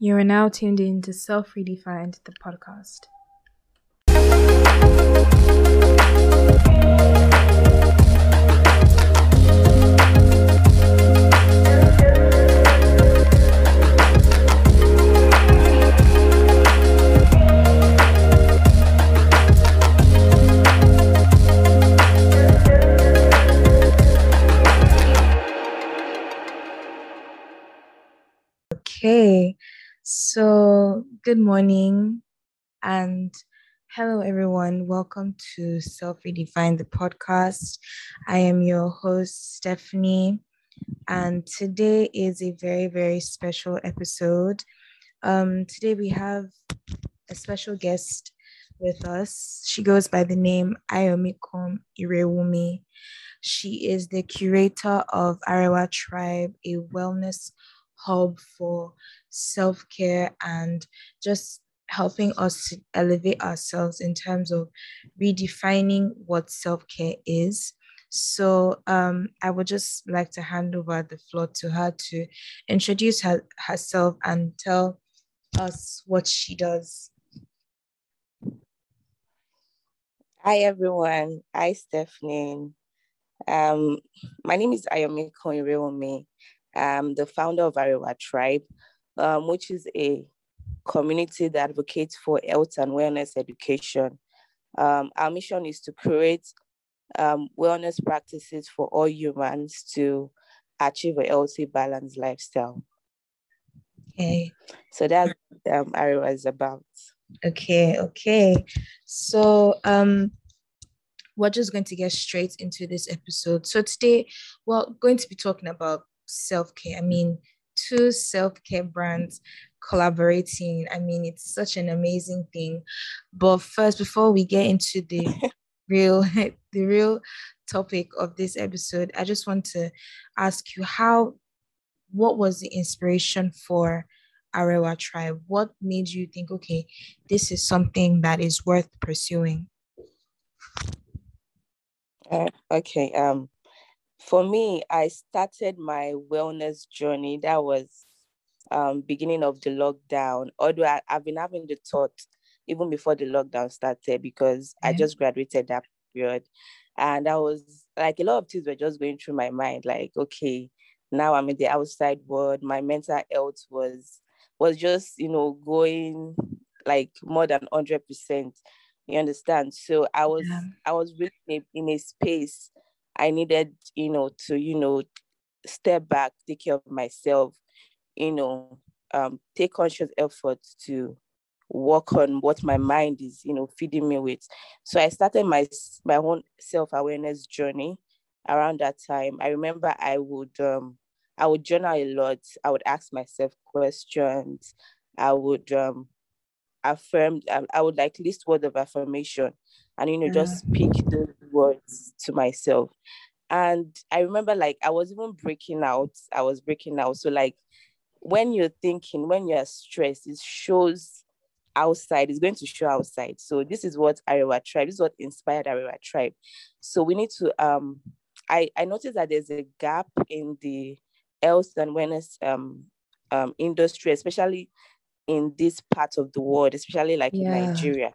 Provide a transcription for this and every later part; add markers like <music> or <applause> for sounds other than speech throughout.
You are now tuned in to Self Redefined, the podcast. So good morning and hello everyone. Welcome to Self Redefine the podcast. I am your host, Stephanie, and today is a very, very special episode. Um, today we have a special guest with us. She goes by the name Ayomikom Irewumi. She is the curator of Arewa Tribe, a wellness hub for self care and just helping us to elevate ourselves in terms of redefining what self care is. So um, I would just like to hand over the floor to her to introduce her, herself and tell us what she does. Hi everyone. Hi Stephanie. Um, my name is Ayomi Koireomi. I'm the founder of Arewa Tribe, um, which is a community that advocates for health and wellness education. Um, our mission is to create um, wellness practices for all humans to achieve a healthy, balanced lifestyle. Okay. So that's what um, Arewa is about. Okay, okay. So um we're just going to get straight into this episode. So today we're going to be talking about self-care. I mean, two self-care brands collaborating. I mean, it's such an amazing thing. But first, before we get into the <laughs> real <laughs> the real topic of this episode, I just want to ask you how what was the inspiration for Arewa Tribe? What made you think, okay, this is something that is worth pursuing? Uh, okay. Um, for me, I started my wellness journey. That was um beginning of the lockdown. Although I, have been having the thought even before the lockdown started because I just graduated that period. And I was like a lot of things were just going through my mind, like, okay, now I'm in the outside world. My mental health was was just, you know, going like more than 100%. You understand? So I was yeah. I was really in a, in a space I needed, you know, to, you know, step back, take care of myself, you know, um, take conscious effort to work on what my mind is, you know, feeding me with. So I started my my own self-awareness journey around that time. I remember I would um I would journal a lot. I would ask myself questions. I would um affirm um, I would like list words of affirmation and you know just speak those words to myself. And i remember like i was even breaking out. I was breaking out. So like when you're thinking when you're stressed it shows outside. It's going to show outside. So this is what Arewa tribe this is what inspired Arewa tribe. So we need to um i i noticed that there's a gap in the health and wellness um, um industry especially in this part of the world especially like yeah. in nigeria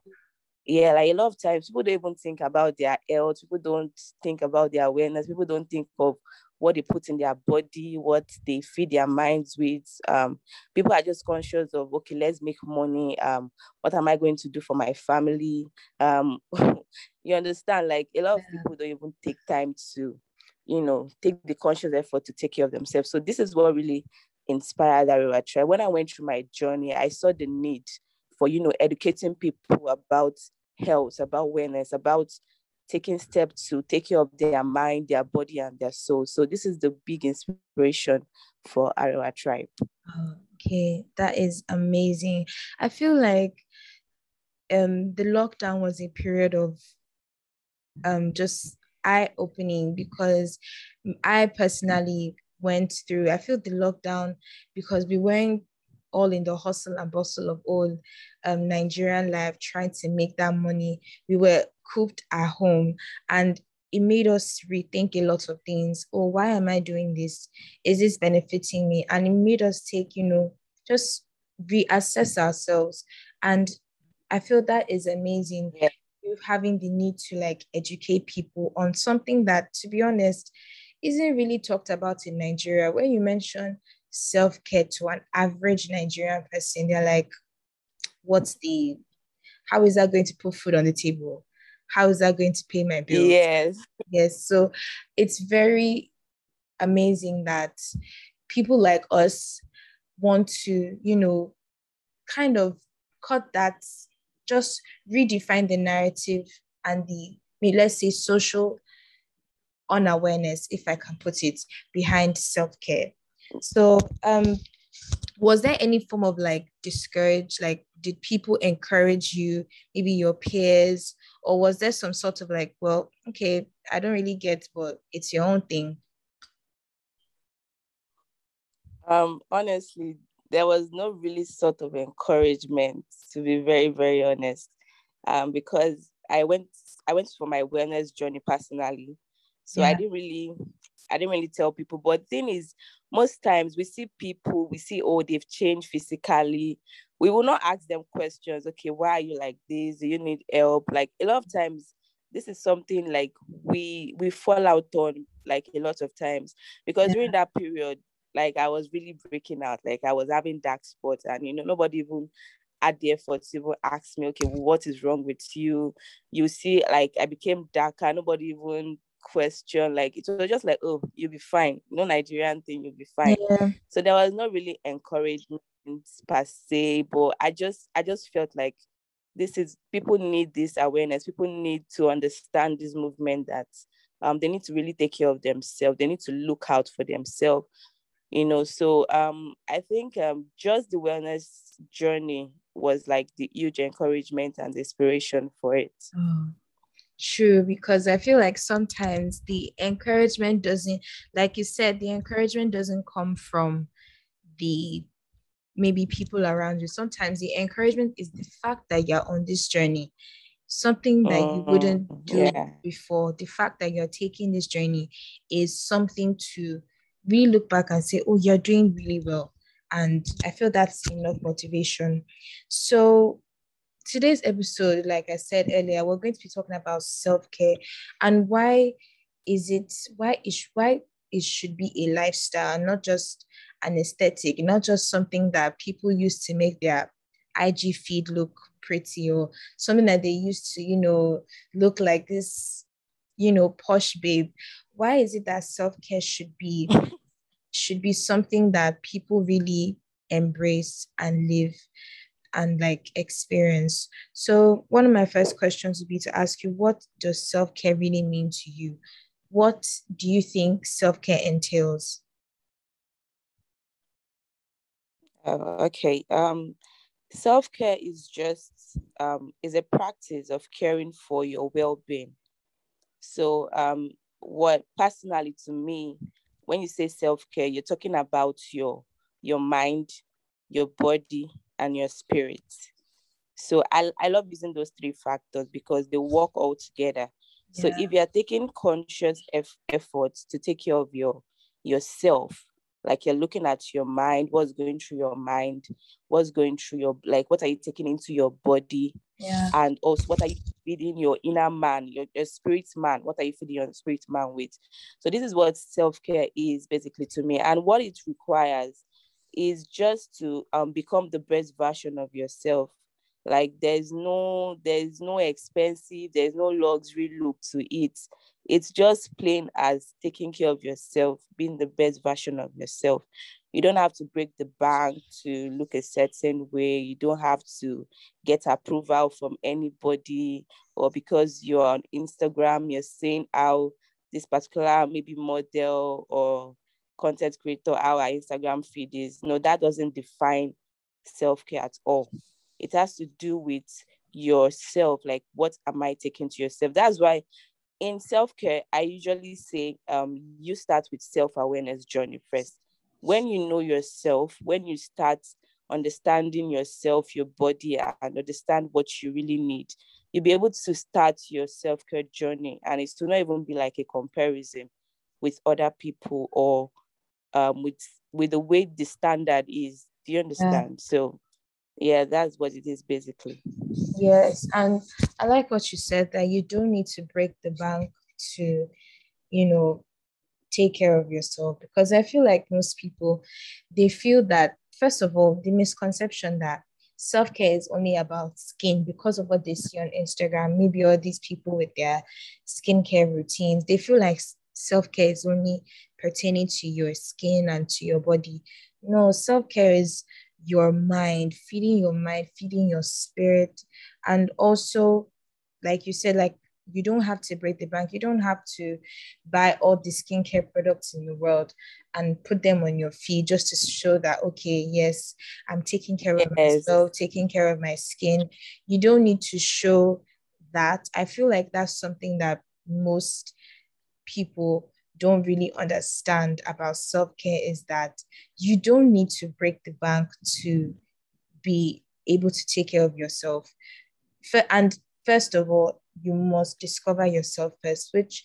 yeah, like a lot of times people don't even think about their health, people don't think about their awareness, people don't think of what they put in their body, what they feed their minds with. Um, people are just conscious of okay, let's make money. Um, what am I going to do for my family? Um, <laughs> you understand? Like a lot of people don't even take time to, you know, take the conscious effort to take care of themselves. So this is what really inspired Arewa Tribe. When I went through my journey, I saw the need for you know educating people about health about wellness about taking steps to take care of their mind their body and their soul. So this is the big inspiration for Arewa tribe. Okay that is amazing. I feel like um the lockdown was a period of um just eye opening because i personally went through i feel the lockdown because we weren't all in the hustle and bustle of all um, Nigerian life, trying to make that money. We were cooped at home and it made us rethink a lot of things. Oh, why am I doing this? Is this benefiting me? And it made us take, you know, just reassess ourselves. And I feel that is amazing. Yeah. Having the need to like educate people on something that, to be honest, isn't really talked about in Nigeria. When you mention self care to an average Nigerian person, they're like, what's the, how is that going to put food on the table? How is that going to pay my bills? Yes. Yes. So it's very amazing that people like us want to, you know, kind of cut that, just redefine the narrative and the, let's say, social unawareness, if I can put it, behind self care. So, um, was there any form of like discourage? Like, did people encourage you, maybe your peers, or was there some sort of like, well, okay, I don't really get, but it's your own thing? Um, honestly, there was no really sort of encouragement, to be very, very honest. Um, because I went I went for my wellness journey personally. So yeah. I didn't really I didn't really tell people. But thing is, most times we see people, we see, oh, they've changed physically. We will not ask them questions. Okay, why are you like this? Do you need help? Like a lot of times, this is something like we we fall out on like a lot of times because yeah. during that period, like I was really breaking out. Like I was having dark spots, and you know nobody even had the effort to even ask me, okay, what is wrong with you? You see, like I became darker. Nobody even question. Like it was just like, oh, you'll be fine. No Nigerian thing, you'll be fine. Yeah. So there was no really encouragement per se, but I just I just felt like this is people need this awareness. People need to understand this movement that um, they need to really take care of themselves. They need to look out for themselves you know so um i think um just the wellness journey was like the huge encouragement and inspiration for it oh, true because i feel like sometimes the encouragement doesn't like you said the encouragement doesn't come from the maybe people around you sometimes the encouragement is the fact that you're on this journey something that you wouldn't mm, do yeah. before the fact that you're taking this journey is something to really look back and say, oh, you're doing really well. And I feel that's enough motivation. So, today's episode, like I said earlier, we're going to be talking about self care and why is it, why is, why it should be a lifestyle, not just an aesthetic, not just something that people use to make their IG feed look pretty or something that they used to, you know, look like this, you know, posh babe, why is it that self-care should be should be something that people really embrace and live and like experience. So one of my first questions would be to ask you what does self-care really mean to you? What do you think self-care entails? Uh, okay um self-care is just um is a practice of caring for your well-being. So um what personally to me, when you say self-care, you're talking about your your mind, your body, and your spirit. So I, I love using those three factors because they work all together. Yeah. So if you're taking conscious eff- efforts to take care of your yourself, like you're looking at your mind what's going through your mind what's going through your like what are you taking into your body yeah. and also what are you feeding your inner man your, your spirit man what are you feeding your spirit man with so this is what self-care is basically to me and what it requires is just to um, become the best version of yourself. Like there's no there's no expensive there's no luxury look to it. It's just plain as taking care of yourself being the best version of yourself. You don't have to break the bank to look a certain way. You don't have to get approval from anybody or because you're on instagram you're saying how this particular maybe model or content creator our instagram feed is no that doesn't define self-care at all. It has to do with yourself like what am i taking to yourself? That's why in self-care i usually say um, you start with self-awareness journey first. When you know yourself when you start understanding yourself your body and understand what you really need you'll be able to start your self-care journey. And it's to not even be like a comparison with other people or um, with with the way the standard is Do you understand? Yeah. So yeah, that's what it is basically. Yes. And I like what you said that you don't need to break the bank to, you know, take care of yourself because I feel like most people they feel that first of all the misconception that self-care is only about skin because of what they see on Instagram maybe all these people with their skincare routines they feel like self-care is only pertaining to your skin and to your body no self-care is your mind feeding your mind feeding your spirit and also like you said like you don't have to break the bank. You don't have to buy all the skincare products in the world and put them on your feet just to show that, okay, yes, I'm taking care of yes. myself, taking care of my skin. You don't need to show that. I feel like that's something that most people don't really understand about self-care is that you don't need to break the bank to be able to take care of yourself. And first of all, you must discover yourself first, which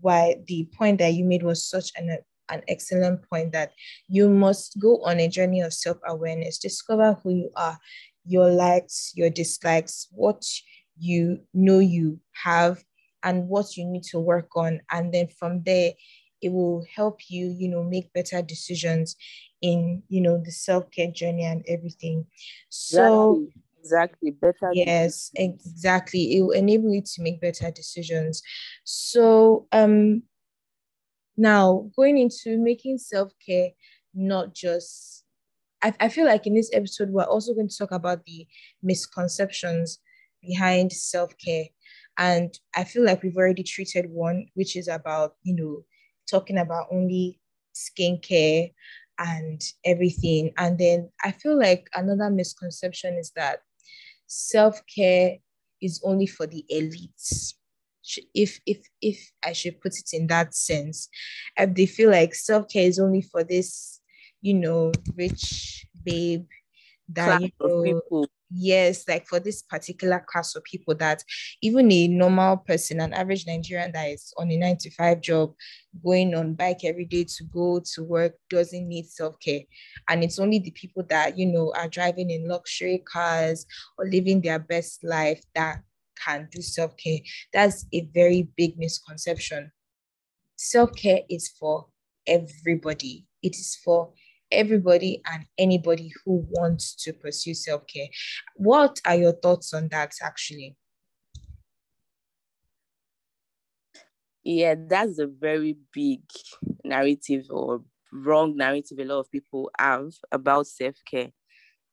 why the point that you made was such an an excellent point that you must go on a journey of self-awareness, discover who you are, your likes, your dislikes, what you know you have and what you need to work on. And then from there, it will help you, you know, make better decisions in, you know, the self-care journey and everything. So exactly exactly better yes decisions. exactly it will enable you to make better decisions so um now going into making self-care not just I, I feel like in this episode we're also going to talk about the misconceptions behind self-care and i feel like we've already treated one which is about you know talking about only skincare and everything and then i feel like another misconception is that self care is only for the elites. If if if I should put it in that sense, if they feel like self care is only for this, you know, rich babe that you know, yes, like for this particular class of people that even a normal person, an average Nigerian that is on a nine to five job, going on bike every day to go to work doesn't need self-care. And it's only the people that, you know, are driving in luxury cars or living their best life that can do self-care. That's a very big misconception. Self-care is for everybody. It is for everybody and anybody who wants to pursue self care. What are your thoughts on that actually? Yeah, that's a very big narrative or wrong narrative a lot of people have about self care.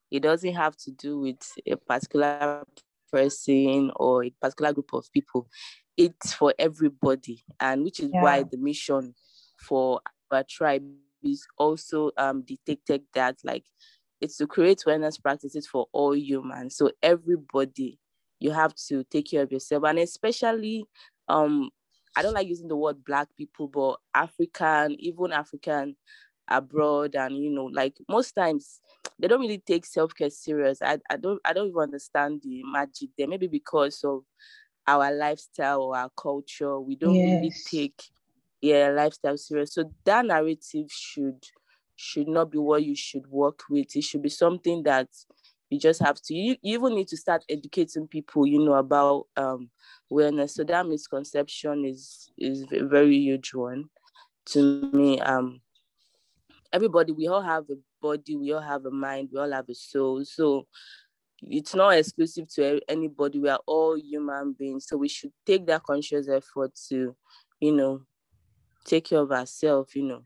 It doesn't have to do with a particular person or a particular group of people. It's for everybody, and which is yeah. why the mission for our tribe is also um, detected that like it's to create wellness practices for all humans. So everybody, you have to take care of yourself, and especially um, I don't like using the word black people, but African, even African abroad, and you know, like most times they don't really take self care serious. I, I don't I don't even understand the magic there. Maybe because of our lifestyle or our culture, we don't yes. really take yeah lifestyle series so that narrative should should not be what you should work with. It should be something that you just have to you, you even need to start educating people you know about um wellness. So that misconception is is a very huge one to me. Um everybody we all have a body we all have a mind we all have a soul. So it's not exclusive to anybody. We are all human beings. So we should take that conscious effort to you know take care of ourselves, you know,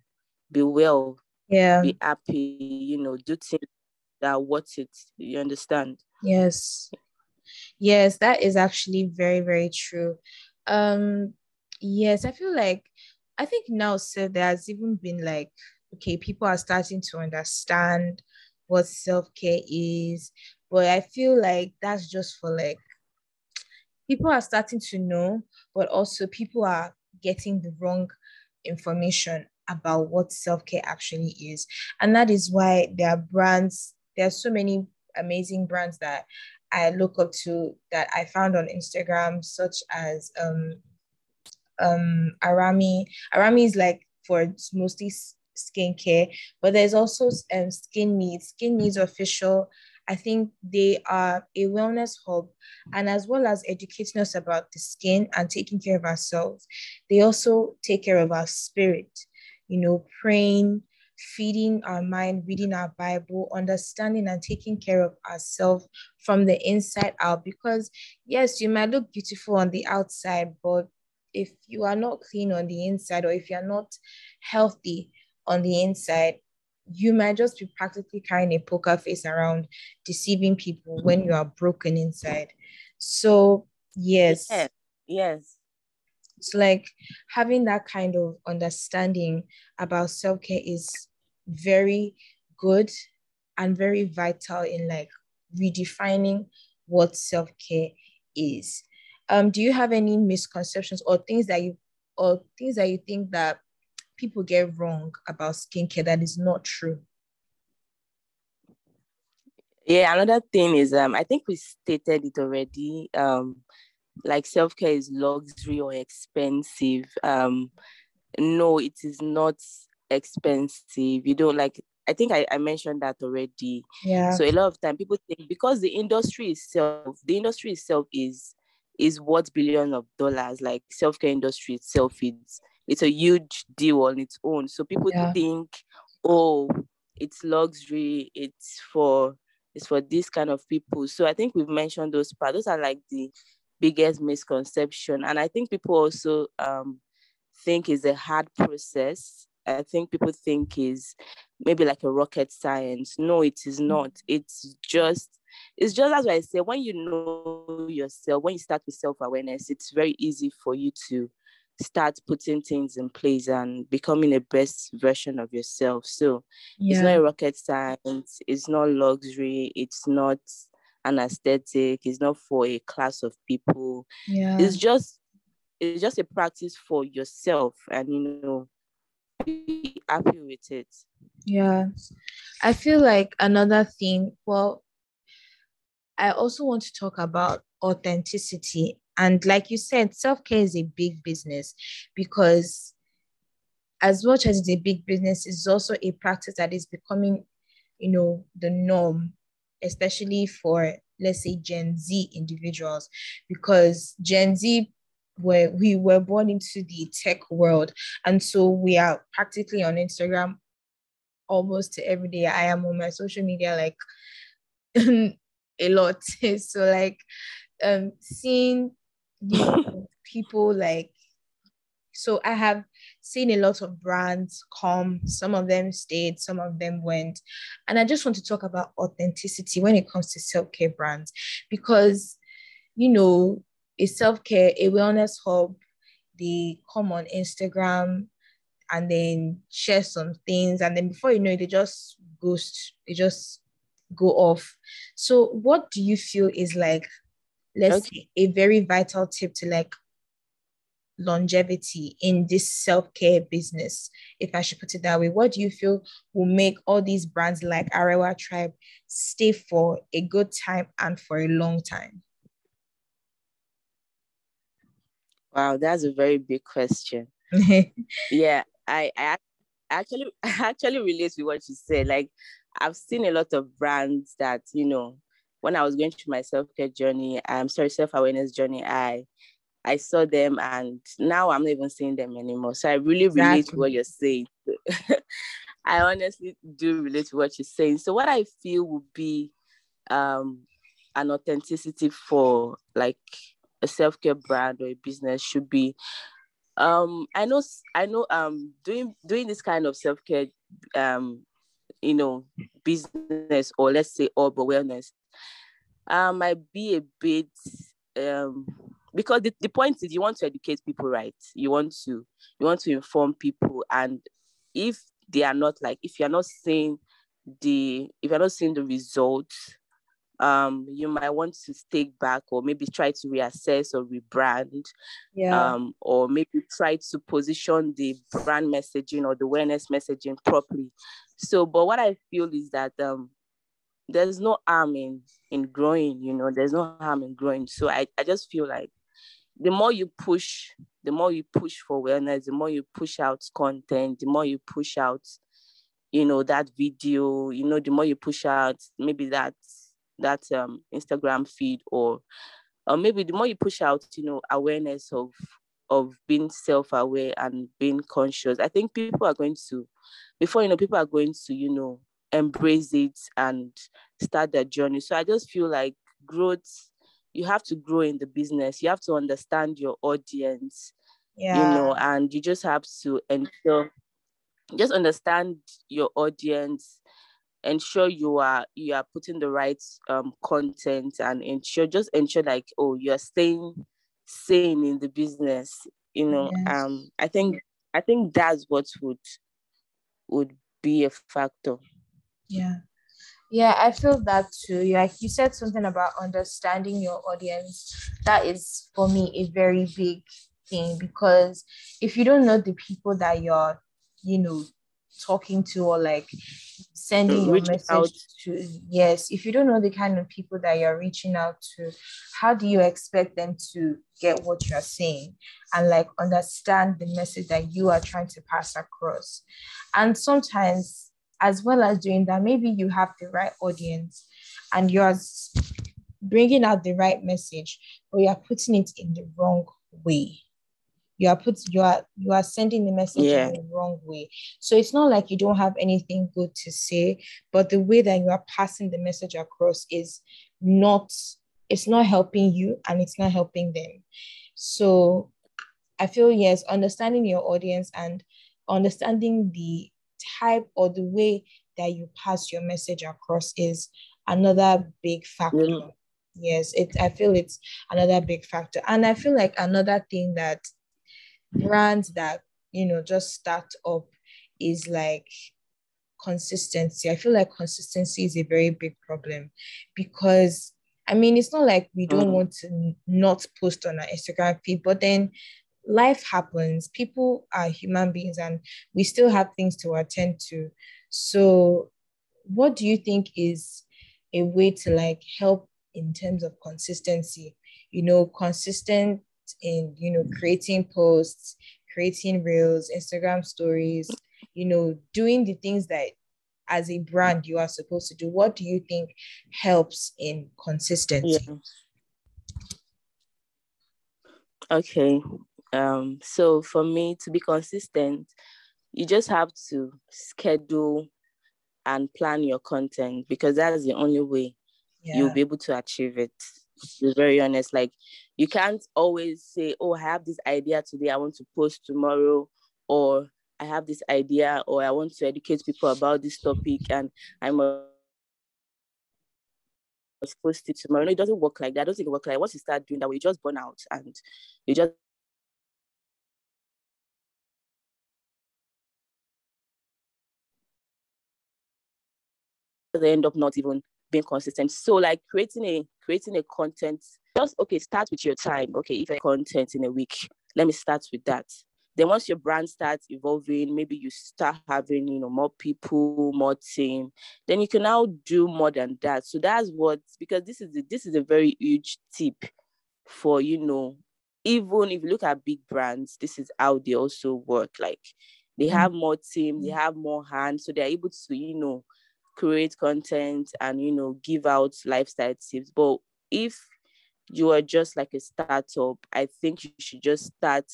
be well, yeah, be happy, you know, do things that are worth it. You understand? Yes. Yes, that is actually very, very true. Um, yes, I feel like I think now so there's even been like, okay, people are starting to understand what self-care is, but I feel like that's just for like people are starting to know, but also people are getting the wrong information about what self-care actually is and that is why there are brands there are so many amazing brands that i look up to that i found on instagram such as um um arami arami is like for mostly skincare, but there's also um, skin needs, skin needs official. I think they are a wellness hub, and as well as educating us about the skin and taking care of ourselves, they also take care of our spirit. You know, praying, feeding our mind, reading our Bible, understanding and taking care of ourselves from the inside out. Because, yes, you might look beautiful on the outside, but if you are not clean on the inside or if you're not healthy on the inside, you might just be practically carrying a poker face around, deceiving people when you are broken inside. So, yes. Yes. yes. So, like having that kind of understanding about self care is very good and very vital in like redefining what self care is. Um, do you have any misconceptions or things that you or things that you think that people get wrong about skincare that is not true? Yeah, another thing is um I think we stated it already. Um like self-care is luxury or expensive. Um no, it is not expensive. You don't like I think I, I mentioned that already. Yeah. So a lot of time people think because the industry itself, the industry itself is is worth billions of dollars. Like self-care industry itself, it's it's a huge deal on its own. So people yeah. think, oh, it's luxury, it's for it's for this kind of people. So I think we've mentioned those parts. Those are like the biggest misconception. And I think people also um think is a hard process I think people think is maybe like a rocket science. No, it is mm. not. It's just it's just as I say, when you know yourself, when you start with self-awareness, it's very easy for you to start putting things in place and becoming a best version of yourself. So yeah. it's not a rocket science, it's not luxury, it's not an aesthetic, it's not for a class of people. Yeah. It's just it's just a practice for yourself and you know be happy with it. Yeah. I feel like another thing, well, I also want to talk about authenticity. And like you said, self care is a big business because, as much as it's a big business, it's also a practice that is becoming, you know, the norm, especially for, let's say, Gen Z individuals, because Gen Z where we were born into the tech world. And so we are practically on instagram almost every day. I am on my social media like <laughs> a lot. <laughs> So like um seeing people like so i have seen a lot of brands come some of them stayed some of them went and i just want to talk about authenticity when it comes to self-care brands because you know a self-care, a wellness hub. They come on Instagram and then share some things. And then before you know it, they just ghost, they just go off. So what do you feel is like, let's okay. say a very vital tip to like longevity in this self-care business, if I should put it that way? What do you feel will make all these brands like Arewa Tribe stay for a good time and for a long time? Wow, that's a very big question. <laughs> yeah, I, I actually <laughs> I actually relate to what you said. Like I've seen a lot of brands that, you know, when I was going through my self-care journey, I'm um, sorry, self-awareness journey, I I saw them and now I'm not even seeing them anymore. So I really exactly. relate to what you're saying. <laughs> I honestly do relate to what you're saying. So what I feel would be um an authenticity for like a self-care brand or a business should be um i know i know um doing doing this kind of self-care um you know business or let's say urban wellness um might be a bit um because the, the point is you want to educate people right? You want to you want to inform people. And if they are not like if you're not seeing the if you're not seeing the results um, you might want to take back or maybe try to reassess or rebrand yeah. um, or maybe try to position the brand messaging or the awareness messaging properly. So but what i feel is that um, there's no harm in in growing you know there's no harm in growing. So i, I just feel like the more you push, the more you push for wellness, the more you push out content, the more you push out, you know, that video, you know, the more you push out maybe that that um Instagram feed or or maybe the more you push out, you know, awareness of of being self-aware and being conscious, I think people are going to, before you know, people are going to, you know, embrace it and start their journey. So I just feel like growth, you have to grow in the business. You have to understand your audience, yeah. you know, and you just have to ensure, just understand your audience, ensure you are you are putting the right um content and ensure just ensure like oh you're staying sane in the business you know yes. um i think i think that's what would would be a factor yeah. Yeah i feel that too. Like you said something about understanding your audience. That is for me a very big thing because if you don't know the people that you're you know talking to or like sending your message out. to yes if you don't know the kind of people that you're reaching out to how do you expect them to get what you're saying and like understand the message that you are trying to pass across? And sometimes as well as doing that maybe you have the right audience and you're bringing out the right message but you're putting it in the wrong way. You are put you are you are sending the message yeah. in the wrong way. So it's not like you don't have anything good to say but the way that you are passing the message across is not it's not helping you and it's not helping them. So i feel yes understanding your audience and understanding the type or the way that you pass your message across is another big factor yeah. yes it i feel it's another big factor and i feel like another thing that brands that you know just start up is like consistency. I feel like consistency is a very big problem because I mean it's not like we don't mm. want to not post on our Instagram feed, but then life happens. People are human beings and we still have things to attend to. So what do you think is a way to like help in terms of consistency? You know, consistent in you know creating posts creating reels instagram stories you know doing the things that as a brand you are supposed to do what do you think helps in consistency yeah. okay um so for me to be consistent you just have to schedule and plan your content because that's the only way yeah. you'll be able to achieve it To be very honest. Like you can't always say, Oh, I have this idea today, I want to post tomorrow, or I have this idea, or I want to educate people about this topic and I'm a post it tomorrow. No, it doesn't work like that. I don't work like that. Once you start doing that, we just burn out and you just they end up not even being consistent. So like creating a creating a content, just okay, start with your time. Okay, if I content in a week, let me start with that. Then once your brand starts evolving, maybe you start having, you know, more people, more team, then you can now do more than that. So that's what because this is a, this is a very huge tip for, you know, even if you look at big brands, this is how they also work. Like they mm. have more team, they have more hands, so they're able to, you know, create content and you know give out lifestyle tips. But if you are just like a startup i think you should just start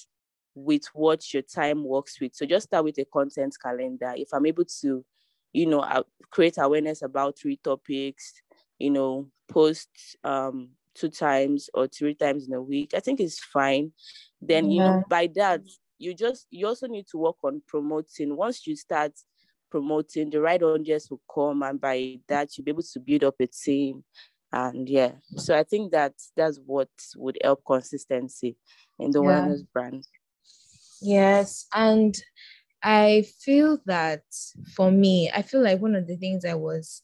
with what your time works with. So just start with a content calendar. If i'm able to you know create awareness about three topics you know post um two times or three times in a week i think it's fine. Then yeah. you know by that you just you also need to work on promoting. Once you start promoting, the right audience will come, and by that you'll be able to build up a team. And yeah, so I think that that's what would help consistency in the yeah. wellness brand. Yes, and I feel that for me, I feel like one of the things I was,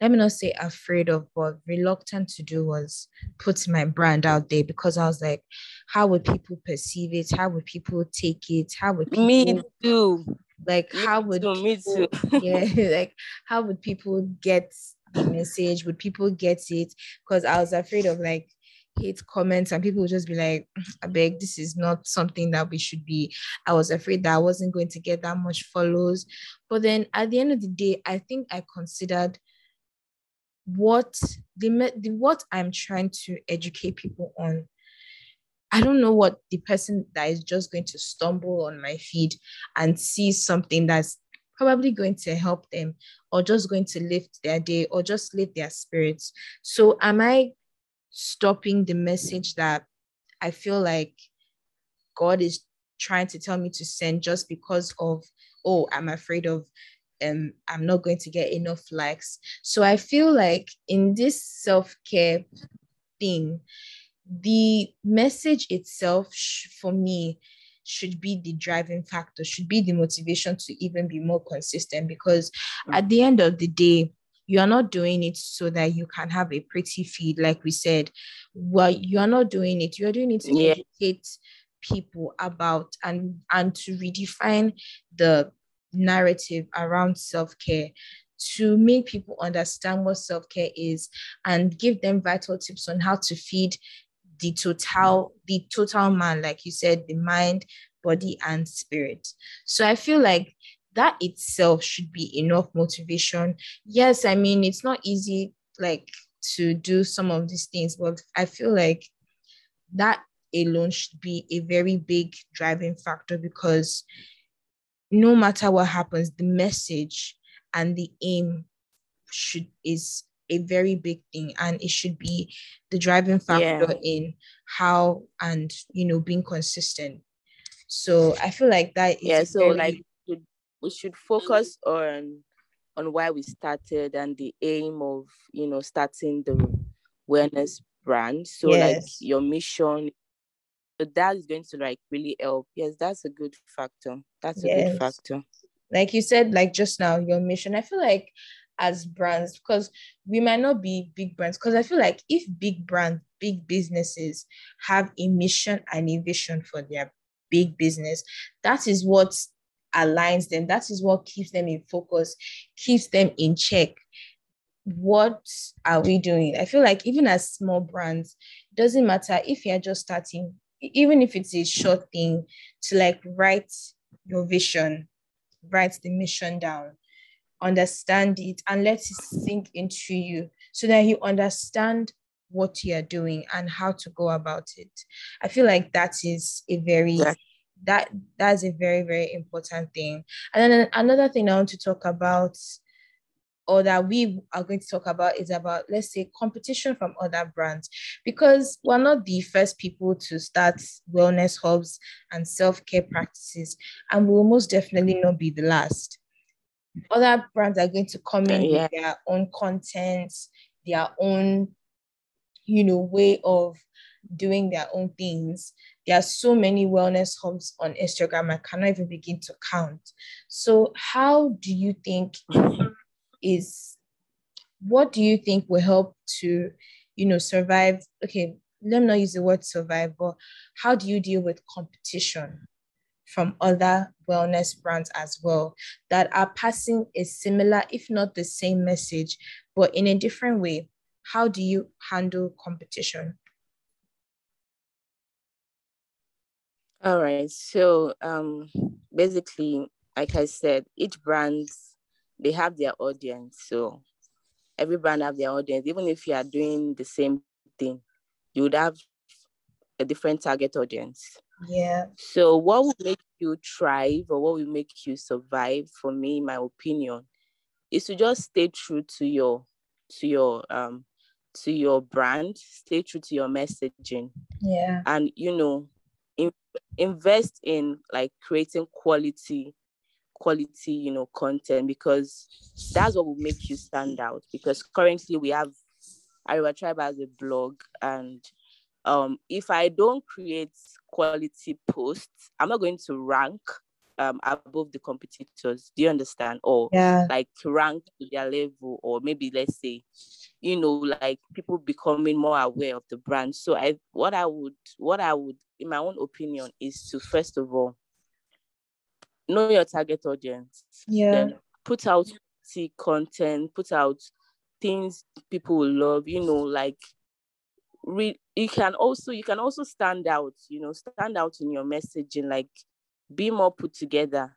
let me not say afraid of, but reluctant to do was put my brand out there because I was like, how would people perceive it? How would people take it? How would people me too? Like, me how would too, too. <laughs> yeah, like how would people get the message? Would people get it? Because I was afraid of like, hate comments and people will just be like, I beg, this is not something that we should be. I was afraid that I wasn't going to get that much follows. But then at the end of the day, I think I considered what the, the what I'm trying to educate people on. I don't know what the person that is just going to stumble on my feed and see something that's probably going to help them or just going to lift their day or just lift their spirits. So, am I stopping the message that I feel like God is trying to tell me to send just because of, oh, I'm afraid of um, I'm not going to get enough likes. So I feel like in this self care thing, the message itself sh- for me should be the driving factor, should be the motivation to even be more consistent. Because mm. at the end of the day, you are not doing it so that you can have a pretty feed, like we said. Well, you are not doing it. You are doing it to yeah. educate people about and and to redefine the narrative around self-care to make people understand what self-care is and give them vital tips on how to feed the total the total man like you said the mind body and spirit. So i feel like that itself should be enough motivation. Yes i mean it's not easy like to do some of these things but i feel like that alone should be a very big driving factor because no matter what happens the message and the aim should is a very big thing and it should be the driving factor yeah. in how and you know being consistent so i feel like that yeah so very... like we should focus on on why we started and the aim of you know starting the wellness brand so yes. like your mission so that is going to like really help yes that's a good factor that's a yes. good factor like you said like just now your mission i feel like as brands because we might not be big brands because i feel like if big brands big businesses have a mission and a vision for their big business that is what aligns them that is what keeps them in focus keeps them in check. What are we doing? I feel like even as small brands doesn't matter if you're just starting even if it's a short thing to like write your vision write the mission down understand it and let it sink into you so that you understand what you're doing and how to go about it. I feel like that is a very yeah. that that's a very very important thing. And then another thing I want to talk about or that we are going to talk about is about let's say competition from other brands because we're not the first people to start wellness hubs and self-care practices and we'll most definitely not be the last other brands are going to come uh, in yeah. with their own content, their own, you know, way of doing their own things. There are so many wellness hubs on Instagram, I cannot even begin to count. So, how do you think is what do you think will help to, you know, survive? Okay, let me not use the word survive, but how do you deal with competition? From other wellness brands as well that are passing a similar, if not the same message, but in a different way. How do you handle competition? All right. So um basically, like I said, each brand they have their audience. So every brand have their audience. Even if you are doing the same thing, you would have a different target audience. Yeah. So what will make you thrive or what will make you survive, for me, my opinion, is to just stay true to your to your um to your brand, stay true to your messaging. Yeah. And you know, in, invest in like creating quality quality you know content because that's what will make you stand out because currently we have Arewa Tribe as a blog and um, if I don't create quality posts, I'm not going to rank um, above the competitors. Do you understand? Or yeah. like rank to their level, or maybe let's say, you know, like people becoming more aware of the brand. So I, what I would, what I would, in my own opinion, is to first of all know your target audience. Yeah. Then put out see content, put out things people will love. You know, like re- you can also you can also stand out you know stand out in your messaging like be more put together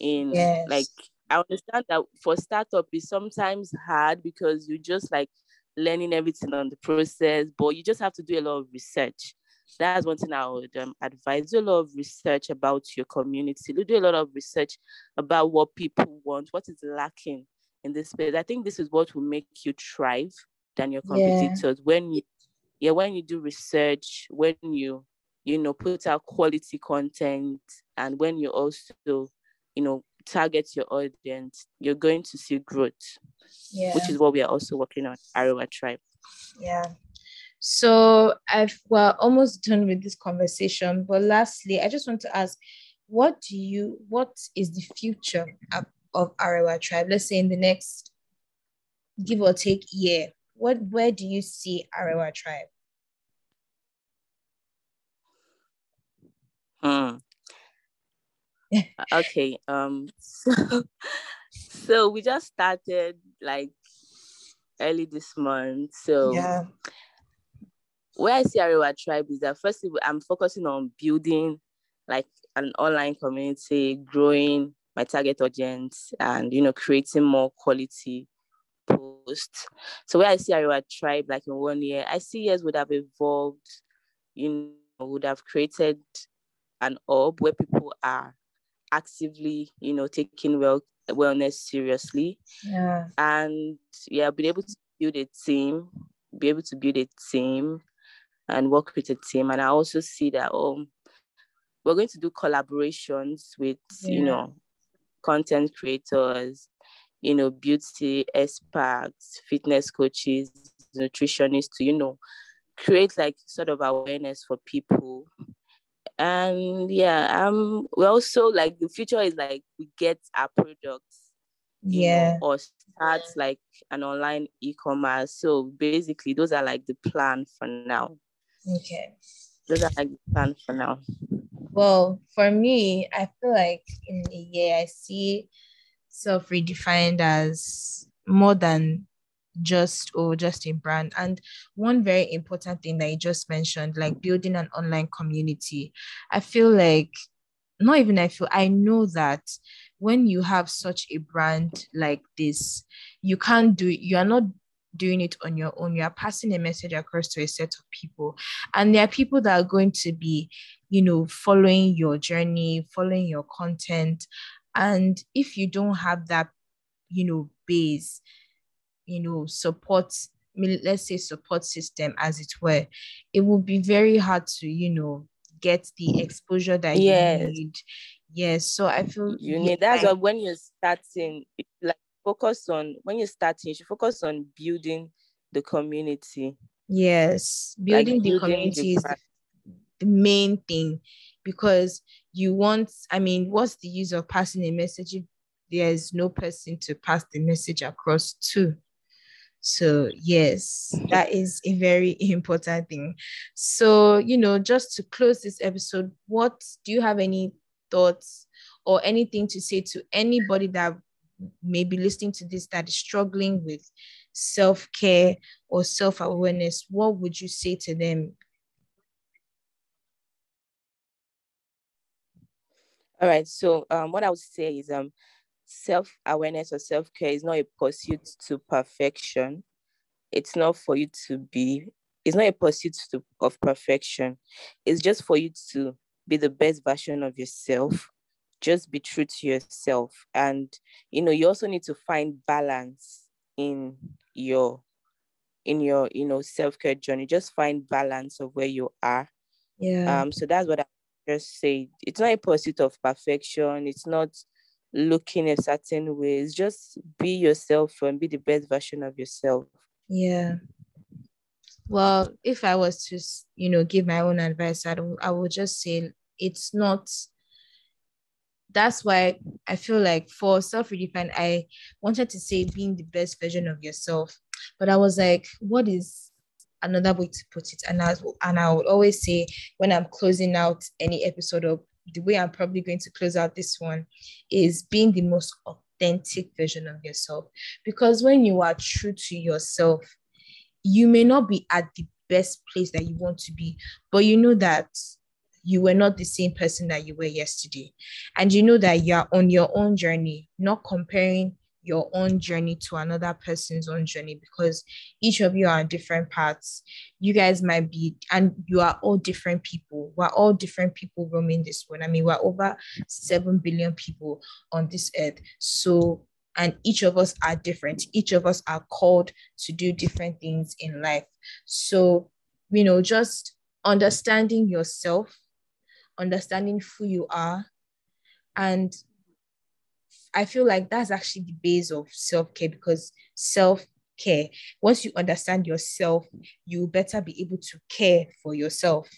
in yes. like i understand that for startup is sometimes hard because you just like learning everything on the process but you just have to do a lot of research that's one thing i would um, advise do a lot of research about your community do a lot of research about what people want what is lacking in this space i think this is what will make you thrive than your competitors yeah. when you yeah when you do research when you you know put out quality content and when you also you know target your audience you're going to see growth yeah. which is what we are also working on Arewa tribe. Yeah. So i've we're almost done with this conversation but lastly i just want to ask what do you what is the future of, of Arewa tribe? Let's say in the next give or take year what where do you see Arewa tribe? Hmm. <laughs> okay. Um. So, so we just started like early this month. So yeah. Where I see Arewa tribe is that firstly I'm focusing on building like an online community, growing my target audience, and you know creating more quality post. So where I see Arewa tribe like in one year, I see years would have evolved, you know, would have created an orb where people are actively, you know, taking well wellness seriously. Yeah. And yeah, being able to build a team, be able to build a team and work with a team. And I also see that um we're going to do collaborations with, yeah. you know, content creators, you know, beauty experts, fitness coaches, nutritionists to, you know, create like sort of awareness for people. And yeah, um, we also like the future is like we get our products, yeah, know, or start like an online e-commerce. So basically, those are like the plan for now. Okay, those are like the plan for now. Well, for me, I feel like in a year I see self redefined as more than just or oh, just a brand. And one very important thing that you just mentioned like building an online community. I feel like not even i feel i know that when you have such a brand like this you can't do you are not doing it on your own. You are passing a message across to a set of people. And there are people that are going to be you know following your journey following your content and if you don't have that, you know, base, you know, support, let's say support system as it were, it will be very hard to, you know, get the exposure that yes. you need. Yes. So I feel you need that's why when you're starting, like focus on when you're starting, you should focus on building the community. Yes, building like the building community the is the main thing because you want, I mean, what's the use of passing a message if there's no person to pass the message across to? So, yes, that is a very <laughs> important thing. So, you know, just to close this episode, what do you have any thoughts or anything to say to anybody that may be listening to this that is struggling with self care or self awareness? What would you say to them All right. So um, what I would say is um, self-awareness or self-care is not a pursuit to perfection. It's not for you to be, it's not a pursuit to, of perfection. It's just for you to be the best version of yourself. Just be true to yourself. And you know, you also need to find balance in your in your you know self-care journey. Just find balance of where you are. Yeah. Um, so that's what I just say it's not a pursuit of perfection. It's not looking a certain ways. Just be yourself and be the best version of yourself. Yeah. Well, if I was to, you know, give my own advice, I, I would just say it's not. That's why I feel like for self redefined, I wanted to say being the best version of yourself, but I was like, what is another way to put it. And I and I would always say when I'm closing out any episode of the way I'm probably going to close out this one is being the most authentic version of yourself. Because when you are true to yourself, you may not be at the best place that you want to be. But you know that you were not the same person that you were yesterday. And you know that you're on your own journey, not comparing your own journey to another person's own journey because each of you are different paths. You guys might be, and you are all different people. We're all different people roaming this world. I mean, we're over 7 billion people on this earth. So, and each of us are different. Each of us are called to do different things in life. So, you know, just understanding yourself, understanding who you are, and I feel like that's actually the base of self care because self care, once you understand yourself, you better be able to care for yourself,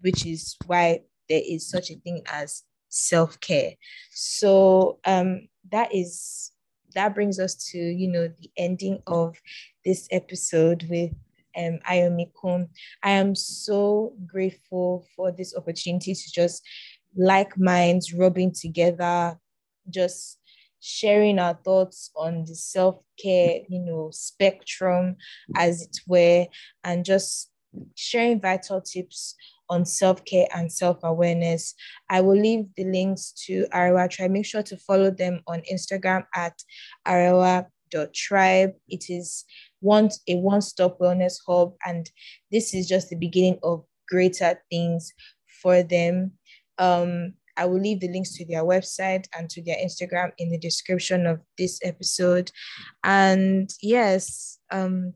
which is why there is such a thing as self care. So um, that is that brings us to you know the ending of this episode with um, Ayomi. I am so grateful for this opportunity to just like minds rubbing together, just sharing our thoughts on the self-care, you know, spectrum as it were, and just sharing vital tips on self-care and self-awareness. I will leave the links to Arewa Tribe. Make sure to follow them on Instagram at arewa.tribe. It is one a one-stop wellness hub, and this is just the beginning of greater things for them. Um, I will leave the links to their website and to their Instagram in the description of this episode. And yes, um,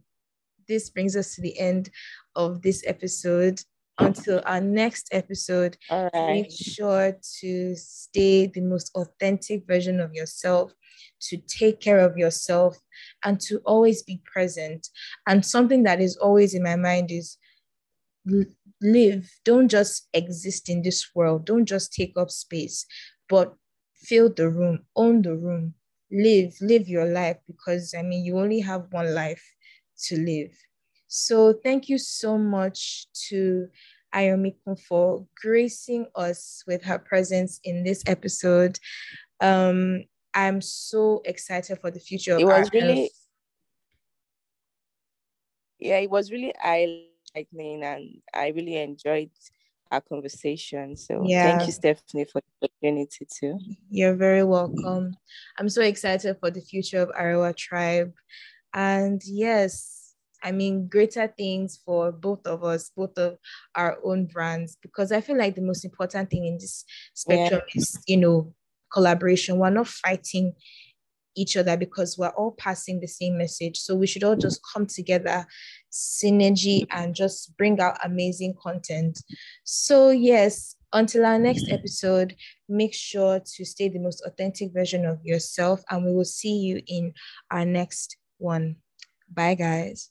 this brings us to the end of this episode. Until our next episode, right. make sure to stay the most authentic version of yourself, to take care of yourself, and to always be present. And something that is always in my mind is live don't just exist in this world don't just take up space but fill the room own the room live live your life because i mean you only have one life to live so thank you so much to Ayomi for gracing us with her presence in this episode. Um, I'm so excited for the future. It was really, yeah, it was really eye and I really enjoyed our conversation. So yeah. thank you, Stephanie, for the opportunity too. You're very welcome. I'm so excited for the future of Arewa Tribe. And yes, I mean, greater things for both of us, both of our own brands, because I feel like the most important thing in this spectrum yeah. is, you know, collaboration. We're not fighting each other because we're all passing the same message. So we should all just come together, synergy, and just bring out amazing content. So, yes, until our next mm-hmm. episode, make sure to stay the most authentic version of yourself, and we will see you in our next one. Bye, guys.